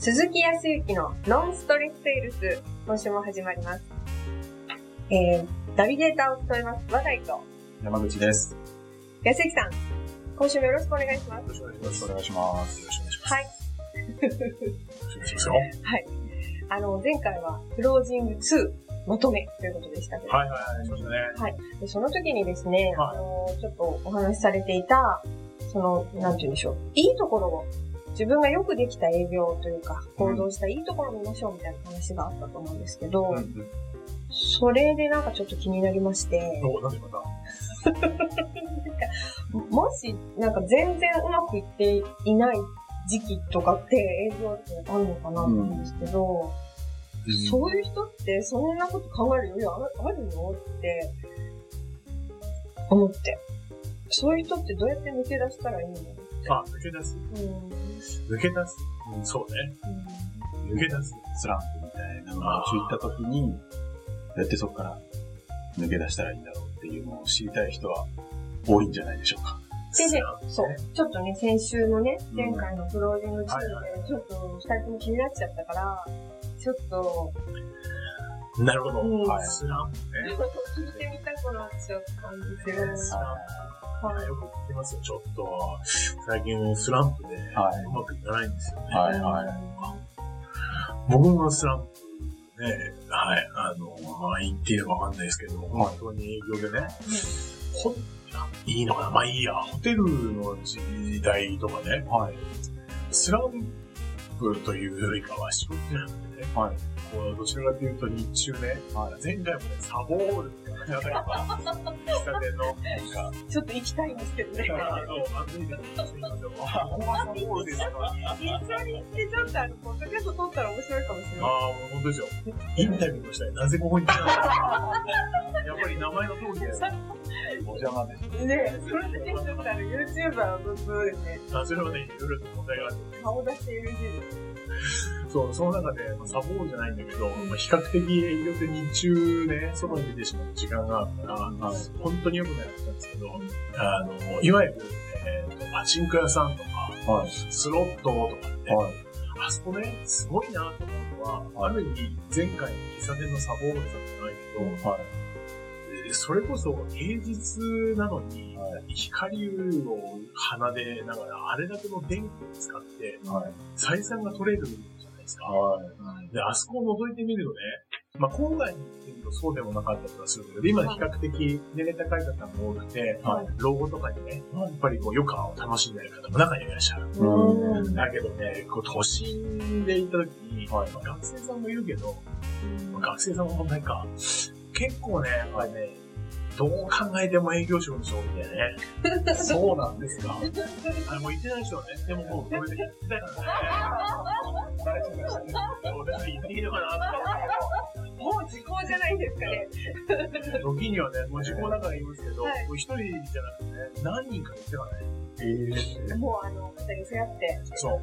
鈴木康之のノンストレスセールス、今週も始まります。えー、ナビゲーターを務めます、話題と、山口です。安之さん、今週もよろしくお願いします。よろしくお願いします。よろしくお願いします。はい。よろしくお願いしますよ。はい。あの、前回は、クロージング2、まとめということでしたけど、はいはいはい、しましたね。でその時にですね、はいあの、ちょっとお話しされていた、その、なんて言うんでしょう、いいところを、自分がよくできた営業というか、行動したいいところを見ましょうみたいな話があったと思うんですけど、うんうん。それでなんかちょっと気になりまして、お、なんでまたもし、なんか全然うまくいっていない時期とかって営業ってあるのかなと思うんですけど、そういう人ってそんなこと考える余裕あるあるのって思って。そういう人ってどうやって抜け出したらいいのあ、抜け出すうん。抜け出すうん、そうね。抜け出す。スランプみたいなのが陥った時に、どうやってそこから抜け出したらいいんだろうっていうのを知りたい人は多いんじゃないでしょうか。でねスそう。ちょっとね、先週のね、うん前回のクロージング中はいはで、ちょっと二人とも気になっちゃったから、ちょっと、なるほど。うんはいスランプね。聞いてみたくなっちゃったんですよ。スランプ。はいよく聞きますよ、ちょっと。最近スランプで、はいうまくいかないんですよね。はいはい。僕のスランプね、はい、あの、まあ、言っていいのかわかんないですけど、本当に営業でね、ほいいのかなまあいいや、ホテルの時代とかね、はい。スランプというよりかは仕事なくてね、はい。こうどちらかというと日中ね、はい。前回もね、サボールって言われた喫茶店の、なんか、ちょっと行きたいんですけどね。あの、暑いです一緒に行ってもここはサボールですか一緒に行ってちょっとあの、ポッドキャスト撮ったら面白いかもしれない。ああ、本当ですよ。インタビューもしたい。なぜここに来たのか。やっぱり名前の通りです。お邪魔でしねえ、それでちょっとあの、YouTuber の部ですね、あそれはね、いろいろと問題があって。顔出してす。そう、その中で、まあ、サボールじゃないんだけど、まあ、比較的営業って日中ね、外に出てしまう時間があるから、はい。本当に良くないことなんですけど、あの、いわゆる、えーと、パチンコ屋さんとか、はい。スロットとかって、はい。あそこね、すごいなと思うのは、ある意味、前回の喫茶店のサボールさんじゃないけど、はい。でそれこそ平日なのに、は光を鼻でながら、あれだけの電気を使って、はい。採算が取れるじゃないですか。はい。で、あそこを覗いてみるとね、まあ、郊外に行ってみるとそうでもなかったりとかするけど、今比較的年齢高い方も多くて、はい老後とかにね、やっぱりこう余暇を楽しんでる方も中にはいらっしゃる。うんだけどね、こう都心で行った時に、はいまあ学生さんもいるけど、まあ学生さんもなんか、結構ね、やっぱりね、どう考えても営業職の人多いんだよね。そうなんですか。あれもう言ってない人はね、でももうこれで言ってたからね。誰とかしてる俺は言っていいのかなもう時効じゃないです。かね。時にはね、もう時効だから言います。けど、はいもう一人じゃなくてね、何人か言ってたからね。ええもうあの、二人背合って。そう。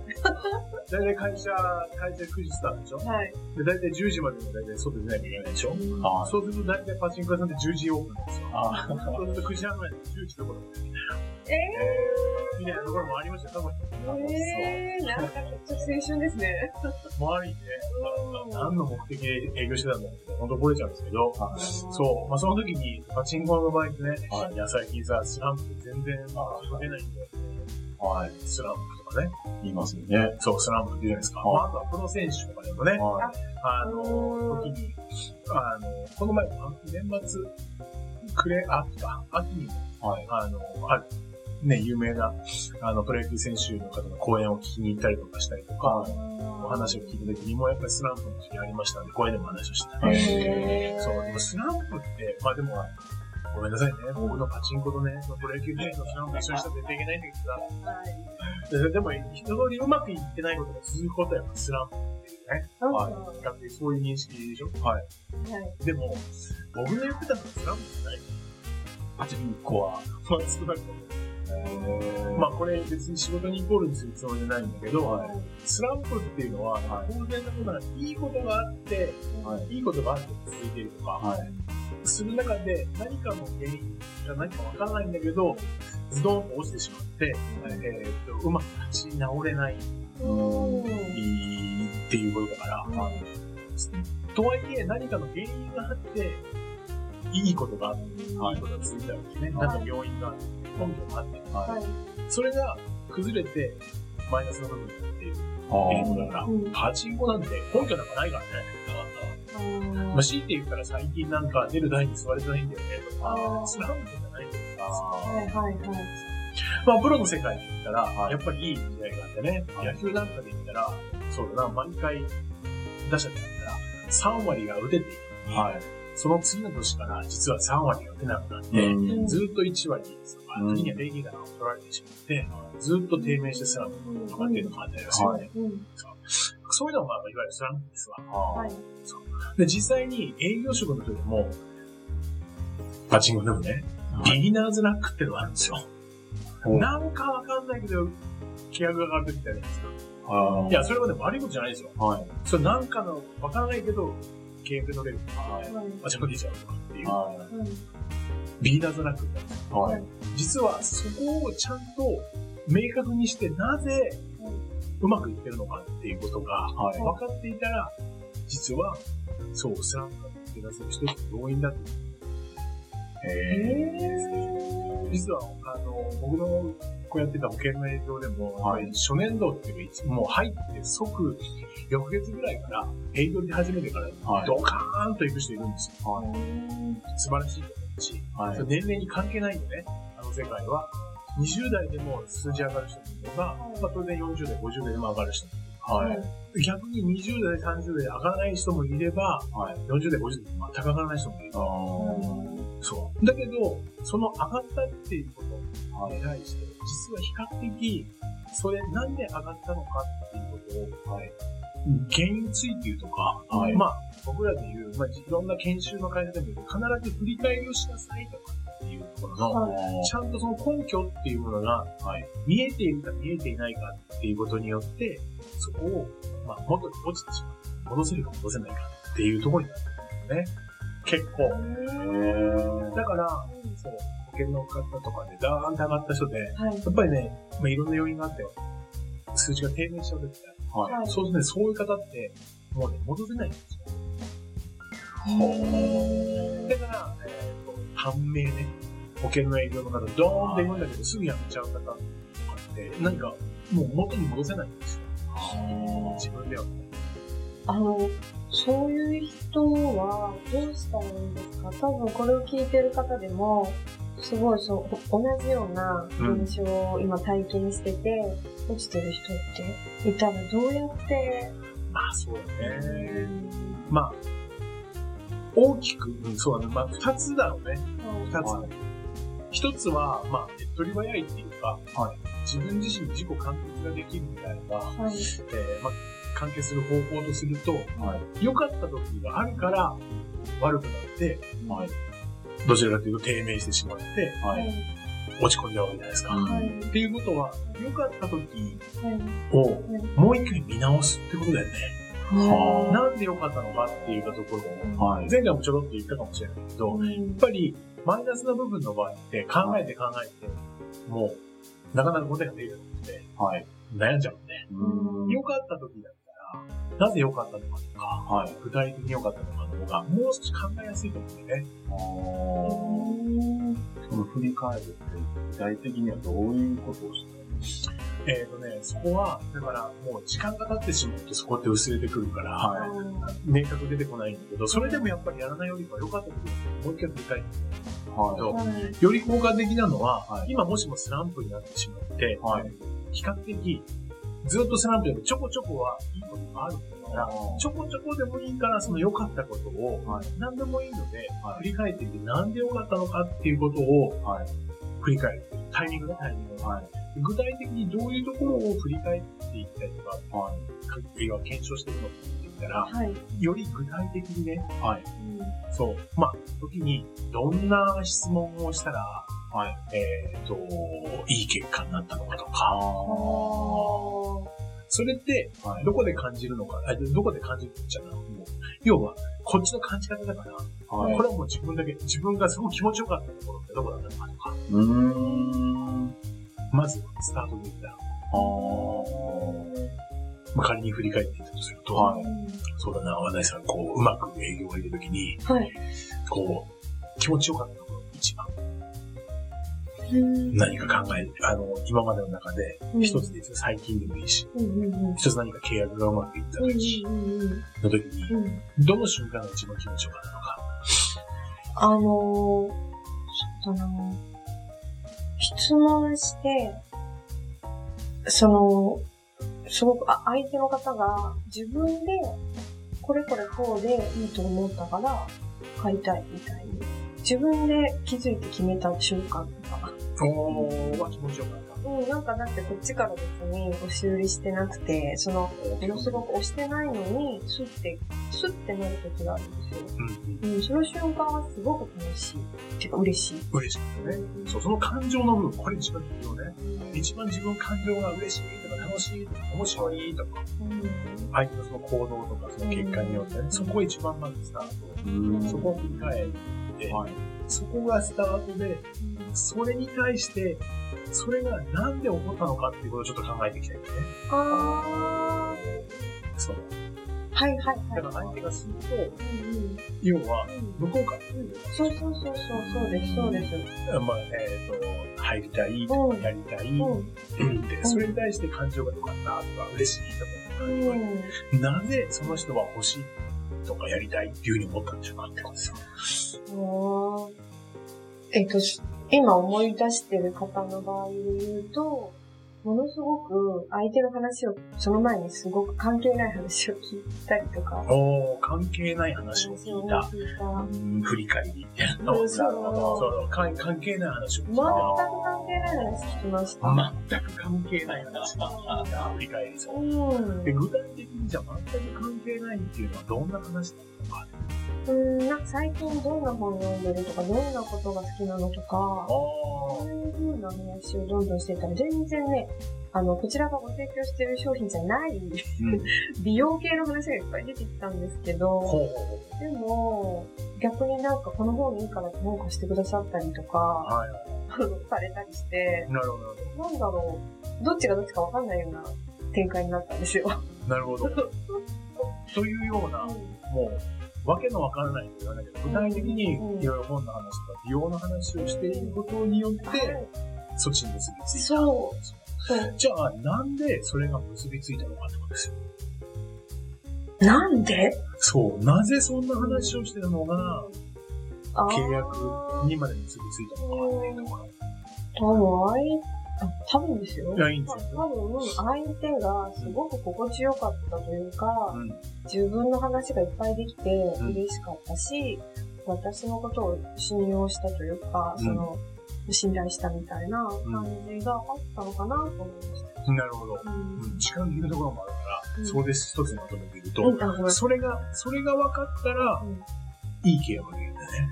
大体会社、会社9時スタートでしょ？はい。で、大体10時までに大体外出なきゃいけないでしょあそうすると大体パチンコ屋さんって10時オープンなんですよ。あそうすると9時半ぐらいで10時どころえみたいなところもありましたよ、多分。ー、えー、なんかちょっと青春ですね。周りにね、何の目的で営業してたんだろうって、本当覚えちゃうんですけど、そう、まあその時にパチンコの場合ってね、はいいや、最近さ、スランプ全然出ないんだよね。はい。スランプとかね。言いますよね。そう、スランプって言うじゃないですか。はいまあ、あとはプロ選手とかでもね、はあの、時に、あの、この前、年末、暮れ、秋か、秋に、い。はい。あの、ある、ね、有名な、あの、プロ野球選手の方の講演を聞きに行ったりとかしたりとか、お話を聞いた時にも、やっぱりスランプの時期ありましたんで、講演でも話をしてた。へーそう、でもスランプって、まあでも、ごめんなさいね、僕のパチンコとね、プロ野球選手のスランプ一緒にしたら絶対いけないんだけどさ、ででも、一通りうまくいってないことが続くことはやっぱスランプっていうね。はい比較的そういう認識でしょはい。はい。でも、僕の言ってたのはスランプじゃない。パチンコは。まあ、少なくとも。まあ、これ別に仕事にイコールにするつもりじゃないんだけど、はいスランプっていうのは、はい当然なことがいいことがあって、はい。いいことがあって続いているとか、はい。する中で何かの原因が何かわからないんだけど、ズドンと落ちてしまって、えーっと、うまく立ち直れないうん。いっていうことだから、とはいえ何かの原因があって、いいことがあって、いいことが続いたわけですね。はいなんか病院があって、根拠があって、はい。それが崩れて、マイナスの部分になっているあっていうことだから、うんパチンコなんて根拠なんかないからね。まあ、強いて言ったら最近なんか出る台に座れてないんだよねとあか、ースランプじゃないんだよね。はいはいはい。まあ、プロの世界で言ったら、はいやっぱりいい時代があってね、はい野球なんかで言ったら、そうだな、毎回打者であったら、3割が打てているのに、はい。その次の年から実は3割が打てなくなって、うんずっと1割とか、うん時には0ギガを取られてしまって、ずっと低迷してスランプとかっていうのがあったりするよね。うん。そういうのが、まあ、いわゆるスランプですわ。はい。で、実際に営業職の人でも、パチンコでもね、ビギナーズラックっていうのがあるんですよ。うんなんかわかんないけど、契約が上がるときってあるじゃないですか。あいや、それはね、悪いことじゃないですよ。はい。それなんかの、わからないけど、契約取れるとか、はい。はい。あ、ちゃんと出ちゃうとかっていう。ビギナーズラックってあるんですよ。い。はい。実は、そこをちゃんと明確にして、なぜうまくいってるのかっていうことが、はい。分かっていたら、実は、そう、スランプが抜け出せる一つの要因だと。へ実は、あの、僕のこうやってた保険の営業でも、はい初年度っていうかもう入って即、翌月ぐらいから、営業で始めてから、はいドカーンと行く人いるんですよ。はい。素晴らしいと思うし、はい年齢に関係ないんでね、あの世界は。20代でも数字上がる人もいれば、まあ、当然40代、50代でも上がる人もいる。はい。逆に20代、30代で上がらない人もいれば、はい。40代、50代で全く上がらない人もいる。あそう。だけど、その上がったっていうことに対して、実は比較的、それなんで上がったのかっていうことを、はい、原因追求とか、はいまあ、僕らで言う、まあ、いろんな研修の会社でも必ず振り返りをしなさいとかっていうところの、はちゃんとその根拠っていうものが、はい。見えているか見えていないかっていうことによって、そこを、まあ、元に落ちてしまう。戻せるか戻せないかっていうところになるんですよね。結構。へだから、そう、保険の方とかでダーンって上がった人で、はい。やっぱりね、まあ、いろんな要因があって、数値が低迷しちゃう時ってはい。はい。そうするとね、そういう方って、もうね、戻せないんですよ。だから、えっ、と、判明ね、保険の営業の方、ドーンって言うんだけど、すぐ辞めちゃう方とかって、なんか、もう元に戻せないんですよ。自分では。あの、そういう人はどうしたらいいんですか？多分これを聞いてる方でも、すごいそう、同じような現象を今体験してて、落ちてる人っていたらどうやって、まあ、そうだね。まあ、大きく、うん、そうだね。まあ、二つだろうね。二つ。はい一つは、まあ、手っ取り早いっていうか、はい自分自身に自己完結ができるみたいな、はい。えーまあ、完結する方法とすると、はい。良かった時があるから、悪くなって、はい。どちらかというと低迷してしまって、は。はいい。落ち込んじゃうわけじゃないですか。はい。っていうことは、良かった時はい。をもう一回見直すってことだよね。はなんで良かったのかっていうところを、はい。前回もちょろっと言ったかもしれないけど、やっぱりマイナスな部分の場合って考えて考えて、もう、なかなか答えが出るのってはい。悩んじゃうん良かった時だったら、なぜ良かったのかとか、はい。具体的に良かったのかの方が、もう少し考えやすいと思うんだよね。その振り返るって、具体的にはどういうことをしたえっ、とね、そこは、だからもう時間が経ってしまうとそこって薄れてくるから、はい明確出てこないんだけど、それでもやっぱりやらないよりは良かった時にもう一回振り返ってはより効果的なのは、はい今もしもスランプになってしまって、はい比較的、ずっとスランプでもちょこちょこはいいことがあるんだから、い。ちょこちょこでもいいから、その良かったことを、はい何でもいいので、はい振り返ってみて、なんで良かったのかっていうことをはい。振り返る。タイミングね、タイミング。はい。具体的にどういうところを振り返っていったりとか、はい。要は検証していくのかって言ったら、はい。より具体的にね、はい。そう、まあ、時に、どんな質問をしたら、はい。えっ、と、いい結果になったのかとあか、あそれって、あ。はい。どこで感じるのか、あどこで感じるんじゃない要は、こっちの感じ方だから、はいこれはもう自分だけ、自分がすごく気持ちよかったところってどこだったのかとか、うーん。まず、スタートで言ったら、ああ。まあ、仮に振り返っていたとすると、はい。そうだな、和田井さん、こう、うまく営業がいるときに、はい。こう、気持ちよかったところ、一番、うん。何か考え、あの、今までの中で、うん。一つですよ、最近でもいいし、うんうんうん。一つ何か契約がうまくいったうん時うんうん。の時に、うん。どの瞬間が一番気持ちよかったのか。あのー、そうだな質問して、その、すごくあ相手の方が自分で、これこれこうでいいと思ったから買いたいみたいに。自分で気づいて決めた瞬間とか。おー、は気持ちよかった。うん、なんかだってこっちから別に押し売りしてなくて、その、ものすごく押してないのに、スッて、スッてなる時があるんですよ。うんうん。うん、その瞬間はすごく楽しい。っていうか嬉しい。嬉しいですね。そう、その感情の部分、これ一番重要ね。一番自分感情が嬉しいとか楽しいとか面白いとか、うん相手のその行動とかその結果によってね、そこ一番まずスターうんト。そこを振り返って、はい。そこがスタートで、それに対して、それがなんで起こったのかっていうことをちょっと考えていきたいんですね。あそう。ー、はいはいはい。だから相手がすると、うんうん要は、うん向こうから、そうそうそうそう、そうです、そうです。まあ、えっ、と、入りたいやりたい、うん。で、それに対して感情が良かったとか、嬉しいとか、うん。なぜその人は欲しいとかやりたいっていうふうに思ったんでしょうかってことですよ。えっと、今思い出してる方の場合で言うと、ものすごく相手の話を、その前にすごく関係ない話を聞いたりとか。おー、関係ない話を聞いた。聞いたうん振り返り。うんなるほど。そうそう関関係ない話を聞い全くた。関係ない話聞きました。全く関係ない話だった。振り返りそう。うん。で具体的にじゃあ全く関係ないっていうのはどんな話だったのか。最近どんな本読んでるとか、どんなことが好きなのとか、あそういう風な話をどんどんしていたら、全然ね、あの、こちらがご提供してる商品じゃない、うん。美容系の話がいっぱい出てきたんですけど、でも、逆になんかこの本いいからって本貸してくださったりとう。か、はい。されたりして、なるほど。なんだろう、どっちがどっちかわかんないような展開になったんですよ。なるほど。というような、もう、わけのわからないと言わないけど、具体的にうんいろいろ本の話とか美容の話をしていることによって、はいそっちに結びついた。そう。じゃあ、なんでそれが結びついたのかってことですよ。なんで？そう。なぜそんな話をしてるのが、契約にまで結びついたのかっていうところ。多分、相あ多分ですよ。いやいいんですよ多分、相手がすごく心地よかったというか、うん。自分の話がいっぱいできてうん嬉しかったし、私のことを信用したというか、うんその、信頼したみたいな感じがあったのかなと思いました。なるほど。ううんん、時間切るところもあるから、うんそこで一つまとめていくと、うんそれが、それが分かったら、いい契約ができるんだよね。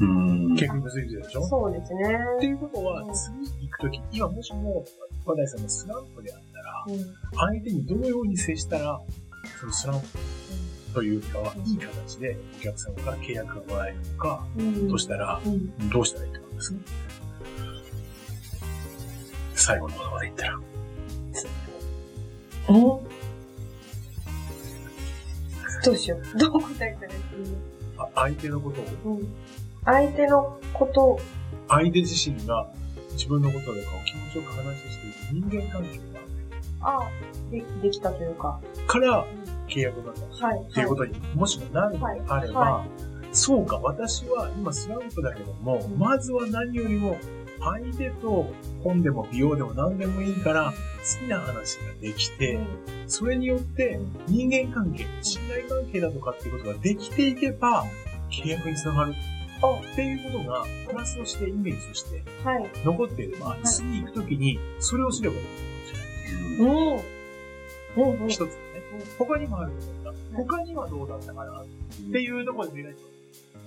うん。結局結びついたでしょ？そうですね。っていうことはう、ん次行くとき、今もしも、和田井さんがスランプであったら、うん。相手にどのように接したら、そのスランプというかは、いい形でお客様から契約がもらえるのか、うん。としたら、うん。どうしたらいいと思います？最後の言葉で言ったら。うんどうしよう。どう答えたらいい？あ相手のことを、うん相手のこと。を、相手自身が自分のことでこう気持ちよく話している人間関係があでできたというか、から契約になった。はい。っていうことにもしもなるのであれば、はそうか、私は今スランプだけども、うん。まずは何よりも相手と本でも美容でも何でもいいから好きな話ができて、それによって人間関係、信頼関係だとかっていうことができていけば、契約につながるっていうことが、プラスとしてイメージとしてはい。残っていれば、い次行くときにそれをすればいい。うん。うん。うん。一つね。他にもあるんだ。他にはどうだったかなっていうところで見られて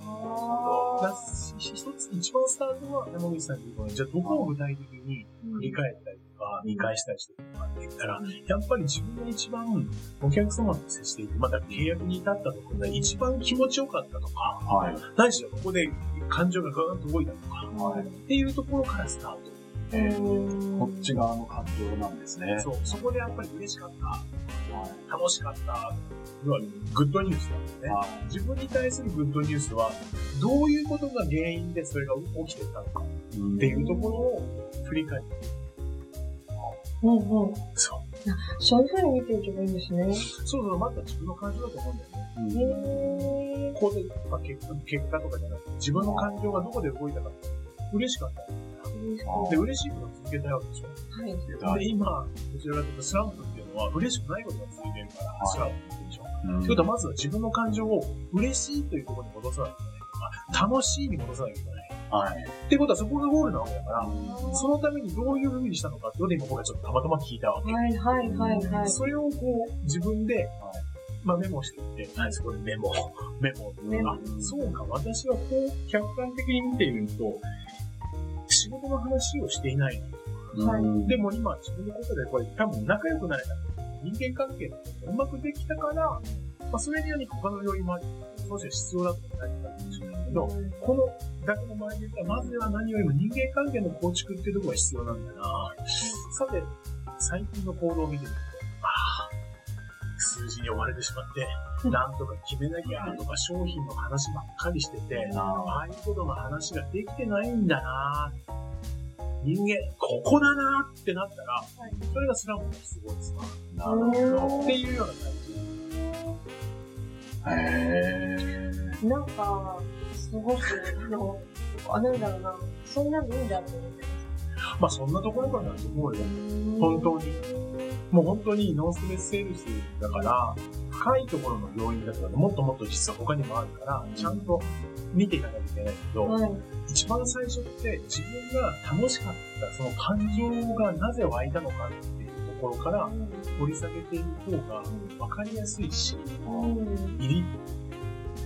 あだ一つ、一番スタートは山口さんに言うのは、じゃあどこを具体的にー振り返ったりとか、うん見返したりしてるのかって言ったらうん、やっぱり自分が一番お客様と接していて、また契約に至ったところで一番気持ちよかったとか、はい。何しろここで感情がぐーんと動いたとか、はいっていうところからスタート。うんこっち側の感情なんですね。そう、そこでやっぱり嬉しかった。楽しかった。要はグッドニュースなんですね。は自分に対するグッドニュースは、どういうことが原因でそれが起きてたのかっていうところを振り返って、うんうん。そう。そういう風に見ていけばいいんですね。そうそう、まずは自分の感情だと思うんだよね。へー。ここで、まあ、結果結果とかじゃなくて、自分の感情がどこで動いたかって、嬉しかった。で、嬉しいことを続けたいわけでしょ。はい。で、今、どちらかというとスランプっていうのは嬉しくないことが続いてるから、はいスランプって言うでしょ。うんということは、まずは自分の感情を嬉しいというところに戻さなきゃいけない。あ楽しいに戻さなきゃいけない。はい。っていうことは、そこがゴールなわけだから、うそのためにどういう風にしたのかってことで今僕はちょっとたまたま聞いたわけ。はいはいはいはい。それをこう、自分で、まあメモしていって、はい、そこでメモ、メモ。メモあ、そうか、私はこう、客観的に見ていると、仕事の話をしていないな。はいうんでも今、自分のことでこれ多分仲良くなれた。人間関係がうまくできたから、まあそれには他の要因もあり、そうして必要だとかないかもしれないけど、この、だけの前で言ったら、まずは何よりも人間関係の構築っていうところが必要なんだなさて、最近の行動を見てみると、ああ、数字に追われてしまって、なんとか決めなきゃとか商品の話ばっかりしてて、ああいうことの話ができてないんだな人間、ここだなってなったら、それがスランプのすごいですわ。なるほっていうような感じ。ど。へー。なんか、すごく、あの、あ、なんだろうな、そんなんでいいんだって思ってまあそんなところからだと思うよ。ます。本当に。もう本当にノースレスセールスだから、深いところの要因だとか、もっともっと実は他にもあるから、ちゃんと見ていかなきゃいけないけど、はい。一番最初って自分が楽しかったその感情がなぜ湧いたのかっていうところから掘り下げていく方が分かりやすいし、うん。入り、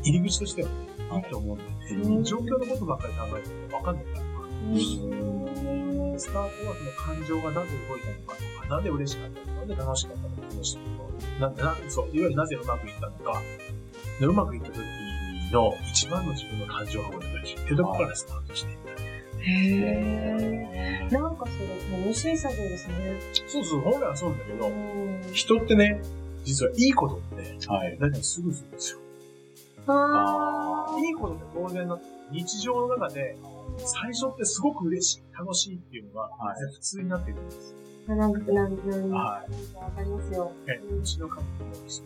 入り口としてはね、いいと思うんだようんね。状況のことばっかり考えてると分かんないから。スタートはその感情がなぜ動いたのかとか、なんで嬉しかったのか、なんで楽しかったのか、話してると、な、な、そう、いわゆるなぜうまくいったのか、でうまくいった時の一番の自分の感情が覚えてるし、っていうところからスタートしていった。へー。なんかそれ、楽しい作業ですね。そうそう、本来はそうだけど、ん。人ってね、実はいいことって、はい。大体すぐするんですよ。あいいことって当然なって、日常の中で、最初ってすごく嬉しい、楽しいっていうのが、はい。普通になってくるんです。ー。なんか、なんか、なんか、はわかりますよ。え、うちの家族もです。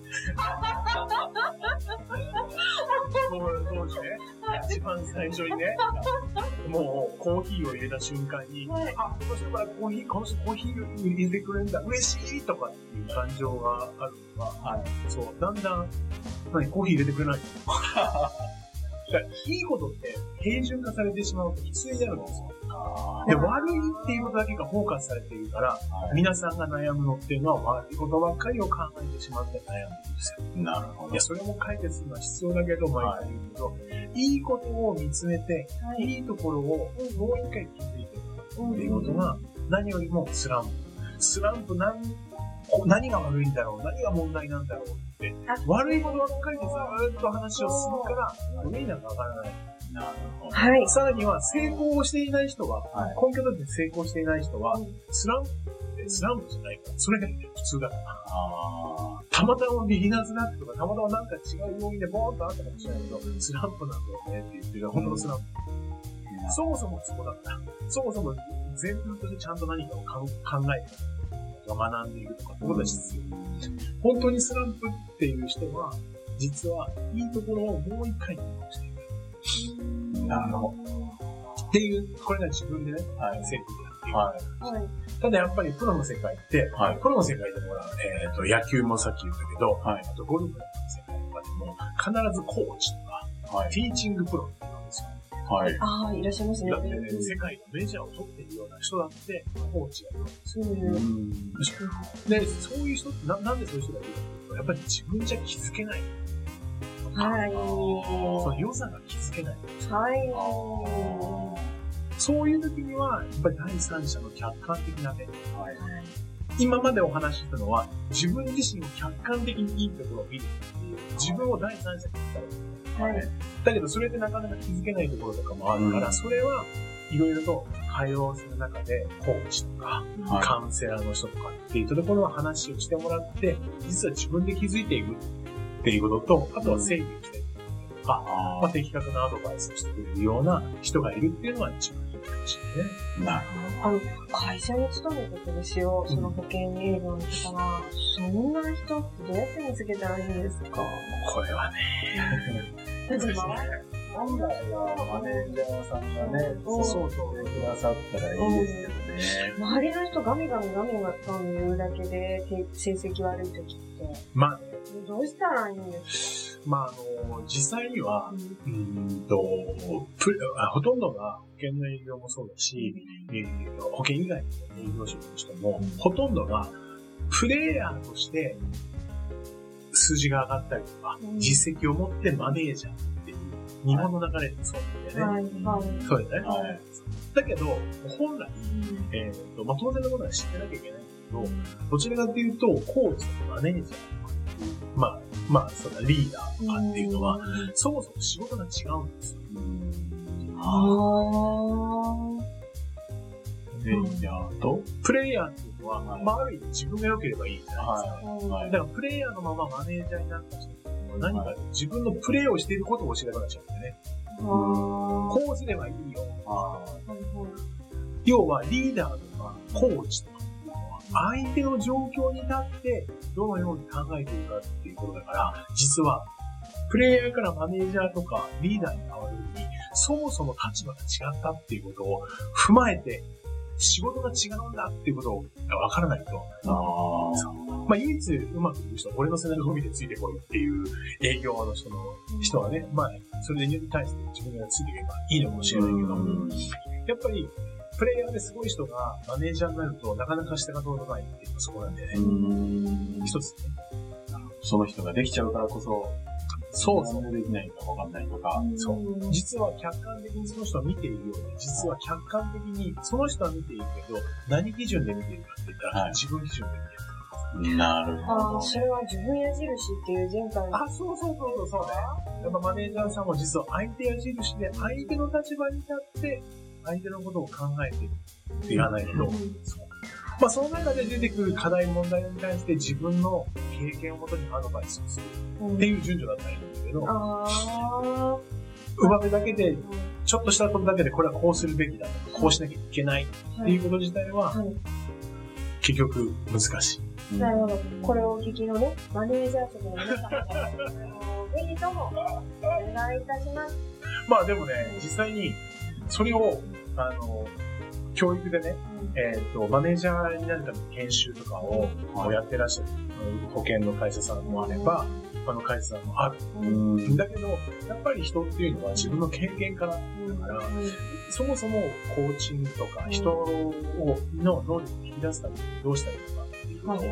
そう当時ね、一番最初にね、もうコーヒーを入れた瞬間に、はいあ、この人からコーヒー、この人コーヒー入れてくれるんだ、嬉しいとかっていう感情があるのが、はい。そう、だんだん、何、コーヒー入れてくれないいいことって平準化されてしまうと普通になるんですよ。で、悪いっていうことだけがフォーカスされているから、はい。皆さんが悩むのっていうのは悪いことばっかりを考えてしまって悩んでるんですよ。なるほどいや、。それも解決するのは必要だけど、毎回言うけど、いいことを見つめて、はい。いいところをもう一回気づいていくうんっていうことが、何よりもスランプ。スランプ何、こ何が悪いんだろう何が問題なんだろうってあ、悪いことばっかりでずーっと話をするから、悪いなんかわからない。なるほど。はい。さらには、成功をしていない人は、はい根拠だって成功していない人はうん、スランプってスランプじゃないから、それが普通だから。あたまたまビギナーズラックとか、たまたまなんか違う要因でボーンとあったかもしれないけど、スランプなんだよねって言ってる本当のスランプ。あ。そもそもそこだった。そもそも前提としてちゃんと何かを考えてとか学んでいくとかってことが必要。本当にスランプっていう人は、実はいいところをもう一回見直していく。なるほっていう、これが自分でね、はいセルフでやっていく。はい。はい。ただやっぱりプロの世界って、はいプロの世界でもえっ、と、野球もさっき言ったけど、はいあとゴルフの世界とかでも、必ずコーチとか、はい。ティーチングプロって言うんですよ。はい。ああ、いらっしゃいますね。だってね、世界のメジャーを取っているような人だって、コーチやるんですよ。うん。うん。で、そういう人ってな、なんでそういう人がいるかというと、やっぱり自分じゃ気づけない。はい。その良さが気づけない。はい。そういう時には、やっぱり第三者の客観的な目。はい。今までお話ししたのは、自分自身を客観的にいいところを見るっていう、自分を第三者に見たらはい。だけどそれでなかなか気づけないところとかもあるから、うんそれはいろいろと会話をする中で、コーチとか、はいカウンセラーの人とかっていうところの話をしてもらって、実は自分で気づいていくっていうことと、あとは整理をしていくとか、あまあ、的確なアドバイスをしてくれるような人がいるっていうのは一番いいかもしれないね。あ、なるあの、会社に勤めててですよ、その保険営業の方が、そんな人ってどうやって見つけたらいいんですか？これはね、だって周り本来はマネージャーさんがね、うん。そうそうくださったらいいですけどね。周りの人ガミガミガミガミ言うだけで成績悪い時って、まあ。ね、どうしたらいいんですまあ、あの、実際にはか、うーんと、プあほとんどが保険の営業もそうだし、えー保険以外の営業職の人も、ほとんどが、プレイヤーとして、数字が上がったりとか、うん。実績を持ってマネージャー日本の流れってそうなんだよね。はい、はい。そうだよね。はいだけど、本来、えーとまあ、当然のことは知ってなきゃいけないんだけど、どちらかというと、コーチとかマネージャーとか、まあ、まあ、そのリーダーとかっていうのは、そもそも仕事が違うんですよ。あで、じゃあ、と、プレイヤーっていうのは、はいまあ、ある意味自分が良ければいいじゃないですか。はー。はいだから、プレイヤーのままマネージャーになった人何か自分のプレイをしていることを教えなくなっちゃうんだよね。こうすればいいよ。要は、リーダーとか、コーチとか相手の状況に立って、どのように考えているかっていうことだから、実は、プレイヤーからマネージャーとかリーダーに変わるのに、そもそも立場が違ったっていうことを踏まえて、仕事が違うんだっていうことが分からないと、あ。まあ、唯一うまくいく人は、俺の背中を見てついてこいっていう営業の人の人はね、まあ、それに対して自分がついていけばいいのかもしれないけど、やっぱり、プレイヤーですごい人がマネージャーになると、なかなか下が通らないっていうのはそこなんでね、うん。一つね。その人ができちゃうからこそ、そうそう。でできないかわかんないとか。そう実は客観的にその人は見ているようで、実は客観的にその人は見ているけど、何基準で見ているかって言ったら、はい自分基準で見ている。なるほどああ、。それは自分矢印っていう前回の。あ、そうそうそうそうそうね。やっぱマネージャーさんも実は相手矢印で、相手の立場に立って、相手のことを考えてって言わないと、うんそうまあその中で出てくる課題問題に対して自分の経験をもとにアドバイスをするうんっていう順序だったらいいんだけど。うまめだけで、ちょっとしたことだけでこれはこうするべきだとか、こうしなきゃいけないっていうこと自体は、はい。結局難しい。なるほど。これをお聞きのね、マネージャー職の皆さんも、あのぜひとも、お願いいたします。まあでもね、実際に、それを、あの、教育でね、えっ、と、マネージャーになるための研修とかをはい。やってらっしゃる。保険の会社さんもあれば、他の会社さんもある。うん。だけど、やっぱり人っていうのは自分の経験から、うん。だからそもそもコーチングとか人をの能力を引き出すためにどうしたらいいのかのをはい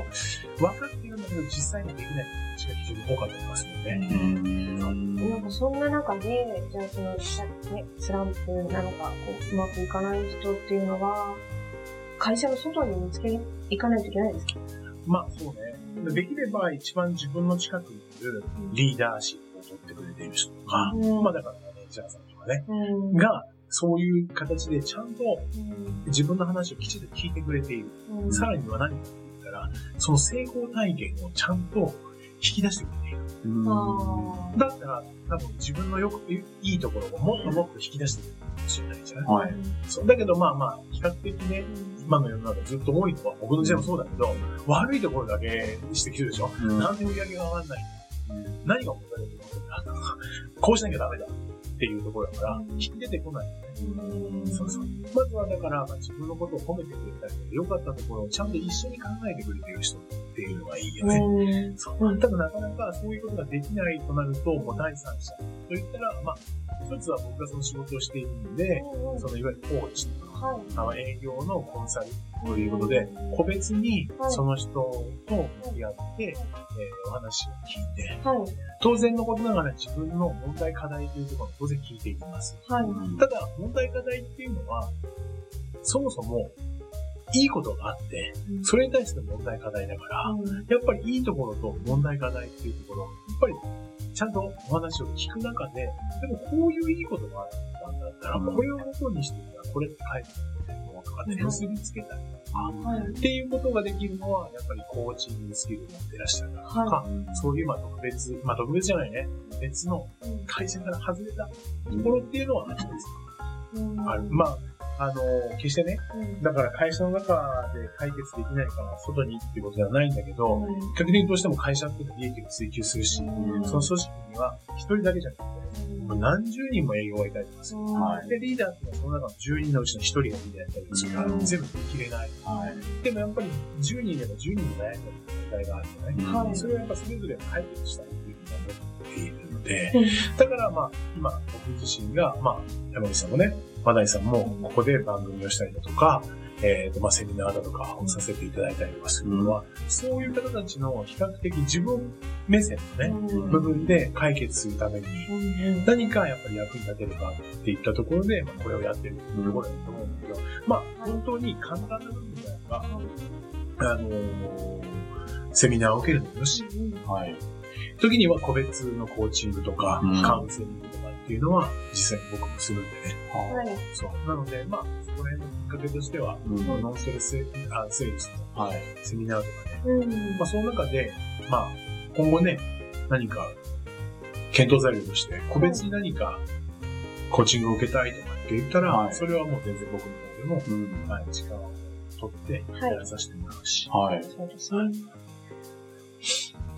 分かっているんだけど実際にできない人が非常に多かったりとかするので、うん。なんかそんな中で、じゃあその、さね、スランプなのか、こう、うまくいかない人っていうのは、会社の外に見つけに行かないといけないですか？まあそうね。できれば一番自分の近くにいるリーダーシップを取ってくれている人とか、うん。まあだからマネージャーさんとかね、うん。が、そういう形でちゃんとうん。自分の話をきちんと聞いてくれている。うん。さらには何かその成功体験をちゃんと引き出してくれている。あだったら、多分自分のよく、いいところをもっともっと引き出してくれるかもしれないじゃない、ーはい。そう。だけどまあまあ、比較的ね、今の世の中ずっと多いのは、僕の時代もそうだけど、悪いところだけ指摘するでしょ、うんなんで売り上げが上がらない何が問題だと思うんだこうしなきゃダメだっていうところだから、引き出てこない。そうそう。まずはだから、まあ、自分のことを褒めてくれたり良かったところをちゃんと一緒に考えてくれてる人っていうのがいいよね。うんそう。ただなかなかそういうことができないとなると、もう第三者といったら、まあ、一つは僕がその仕事をしているんで、そのいわゆるコーチとか、はい。あの営業のコンサルということで、個別にその人と向き合って、えーお話を聞いて、はい。当然のことながら自分の問題課題というところも当然聞いていきます。はい。ただ、問題課題っていうのは、そもそもいいことがあって、それに対しての問題課題だから、やっぱりいいところと問題課題っていうところ、やっぱりちゃんとお話を聞く中で、でもこういういいことがあったんだだったら、これを元にしてたら、これって書いてあるのとかって結びつけたりとか、はい。っていうことができるのは、やっぱりコーチングスキルを持ってらっしゃるからとか、はそういうまあ特別、まあ特別じゃないね、別の会社から外れたところっていうのはあります。うん。あるまあ、あの、決してね、うん。だから会社の中で解決できないから外にっていうことではないんだけど、うん。結果的にどうしても会社っていうのは利益を追求するし、うん。その組織には一人だけじゃなくて、もう何十人も営業がいたりとかする。はい。で、リーダーっていうのはその中の10人のうちの1人がリーダーやったりするか全部できれない。はい。でもやっぱり10人でも10人で悩んだり問題があるじゃない、はい。それはやっぱそれぞれ解決したいというふうに思っている。ので、うん。だからまあ、今、僕自身が、まあ、山口さんもね、マダイさんも、ここで番組をしたりだとか、えっ、と、まあ、セミナーだとかをさせていただいたりとかするのは、そういう方たちの比較的自分目線のね、うん。部分で解決するために、うん。何かやっぱり役に立てるかっていったところで、まあ、これをやってるっていうところだと思うんだけど、まあ、本当に簡単な部分であれば、あのーセミナーを受けるのもよし、はい。時には個別のコーチングとか、うんカウンセリングとかっていうのは、実際に僕もするんでね。はい。そう。なので、まあ、そこら辺のきっかけとしては、うんノンストレスあセールスのはい。セミナーとかね。うんまあ、その中で、まあ、今後ね、何か、検討材料として、個別に何か、コーチングを受けたいとかって言ったら、はいそれはもう全然僕の方でも、うん。はい、時間を取って、はいやらさせてもらうし、はい。そうですね。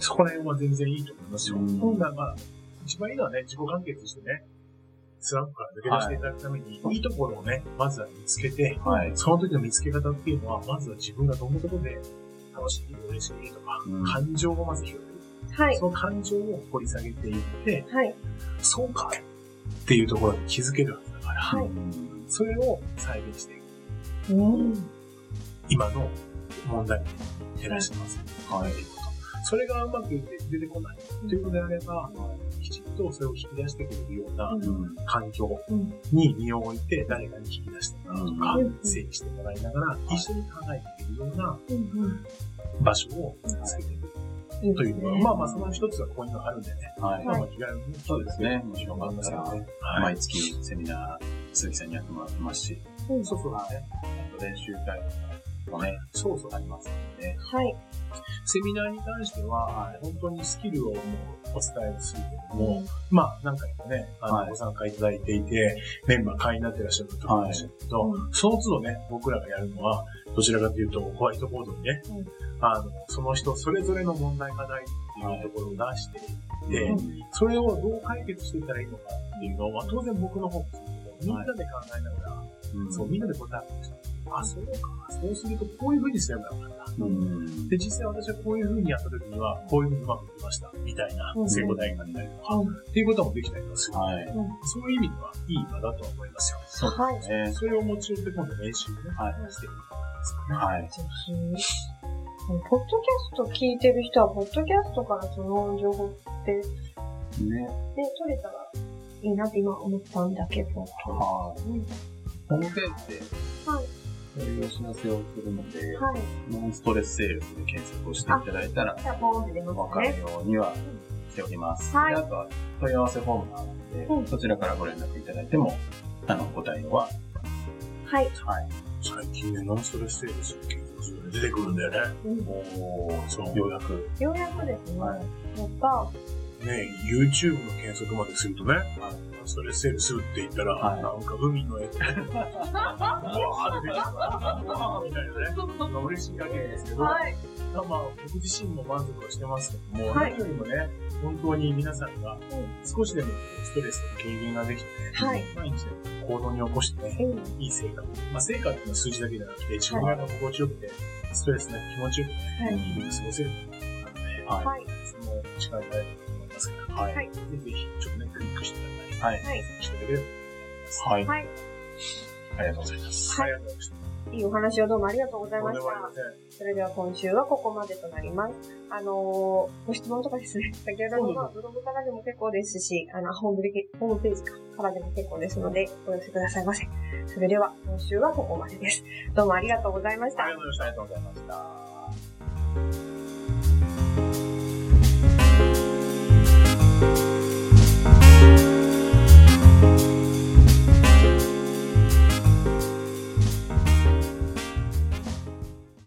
そこら辺は全然いいと思いますよ。まあ、一番いいのはね、自己完結してね、スランプから抜け出していただくために、い、いところをね、まずは見つけて、はい。その時の見つけ方っていうのは、まずは自分がどんなところで楽しい、嬉しいとか、うん感情をまず広げる。はい。その感情を掘り下げていって、はい。そうかっていうところに気づけるはずだから、はいうんそれを再現していく。うん。今の問題を減らしてます。はい。それがうまく出てこないということであれば、きちんとそれを引き出してくれるような。環境うん。に身を置いて誰かに引き出してもらうとかうん、整理してもらいながら、一緒に考えていけるようなうん。場所をつけていくうん。というのは、まあまあその一つはこういうのがあるんでね、はい。まあまあ気軽にねそうですね。もちろん、ますよね。毎はい。月セミナー、鈴木さんにやってもらってますし、うんそうそうだね。あと練習会とかもね、そうそう。ありますので、はい。セミナーに関しては、本当にスキルをもうお伝えするけども、まあ何回かね、あの、はい。ご参加いただいていて、メンバー会員になってらっしゃる方もいらっしゃるけど、はその都度ね、僕らがやるのは、どちらかというと、ホワイトボードにね、うん。あの、その人それぞれの問題課題っていうところを出していって、うん。それをどう解決していったらいいのかっていうのを、まあ、当然僕の方もみんなで考えながら、うん。そう、みんなで答えを出して、あ、そうか、そうするとこういう風にすればよかった。うん。で、実際私はこういう風にやった時には、こういう風にうまくいきました、みたいなうん成功体験が出たりとか、うんっていうこともできたりとかする。はい。そういう意味ではいい場だとは思いますよ。そうですね。それを持ち寄って今度練習をね、はいしていくですよね。はい。ぜひ。ポッドキャスト聞いてる人は、ポッドキャストからその情報って、ね、ね。取れたらいいなって今思ったんだけど。はい。うんホームページで、はい。そういうお知らせをするので、はい。ノンストレスセールスで検索をしていただいたら、わますね。かるようにはしております。はいであとは問い合わせフォームがあるので、うんそちらからご連絡いただいても、あの、答えは、はい。はい。最近ね、ノンストレスセールスって検索すると出てくるんだよね。うんおー、そうようやく。ようやくですね。はいやった。ね、YouTube の検索までするとね、ノンストレスセールスって言ったら、はいなんか海の絵とか、うわー出てきた。みたいなね。まあ嬉しい限りですけど、はい。まあ、僕自身も満足はしてますけども、はい何よりもね、本当に皆さんが少しでもストレスの軽減ができてね、はい毎日で行動に起こしてね、うん。いい成果。まあ、成果っていうのは数字だけじゃなくて、自分が心地よくて、ストレスなく気持ちよくね、はい。いい日々過ごせるっていうことなので、はい。はい。その力になれるはい。はいぜひちょっとね、クリックしていただいて、はい。はい。していただければと思います。はい。はい。ありがとうございます。はいありがとうございました。いいお話をどうもありがとうございました。それでは今週はここまでとなります。あのー、ご質問とかですね、先ほどのまあブログからでも結構ですし、あの、ホームでホームページからでも結構ですので、お寄せくださいませ。それでは今週はここまでです。どうもありがとうございました。ありがとうございました。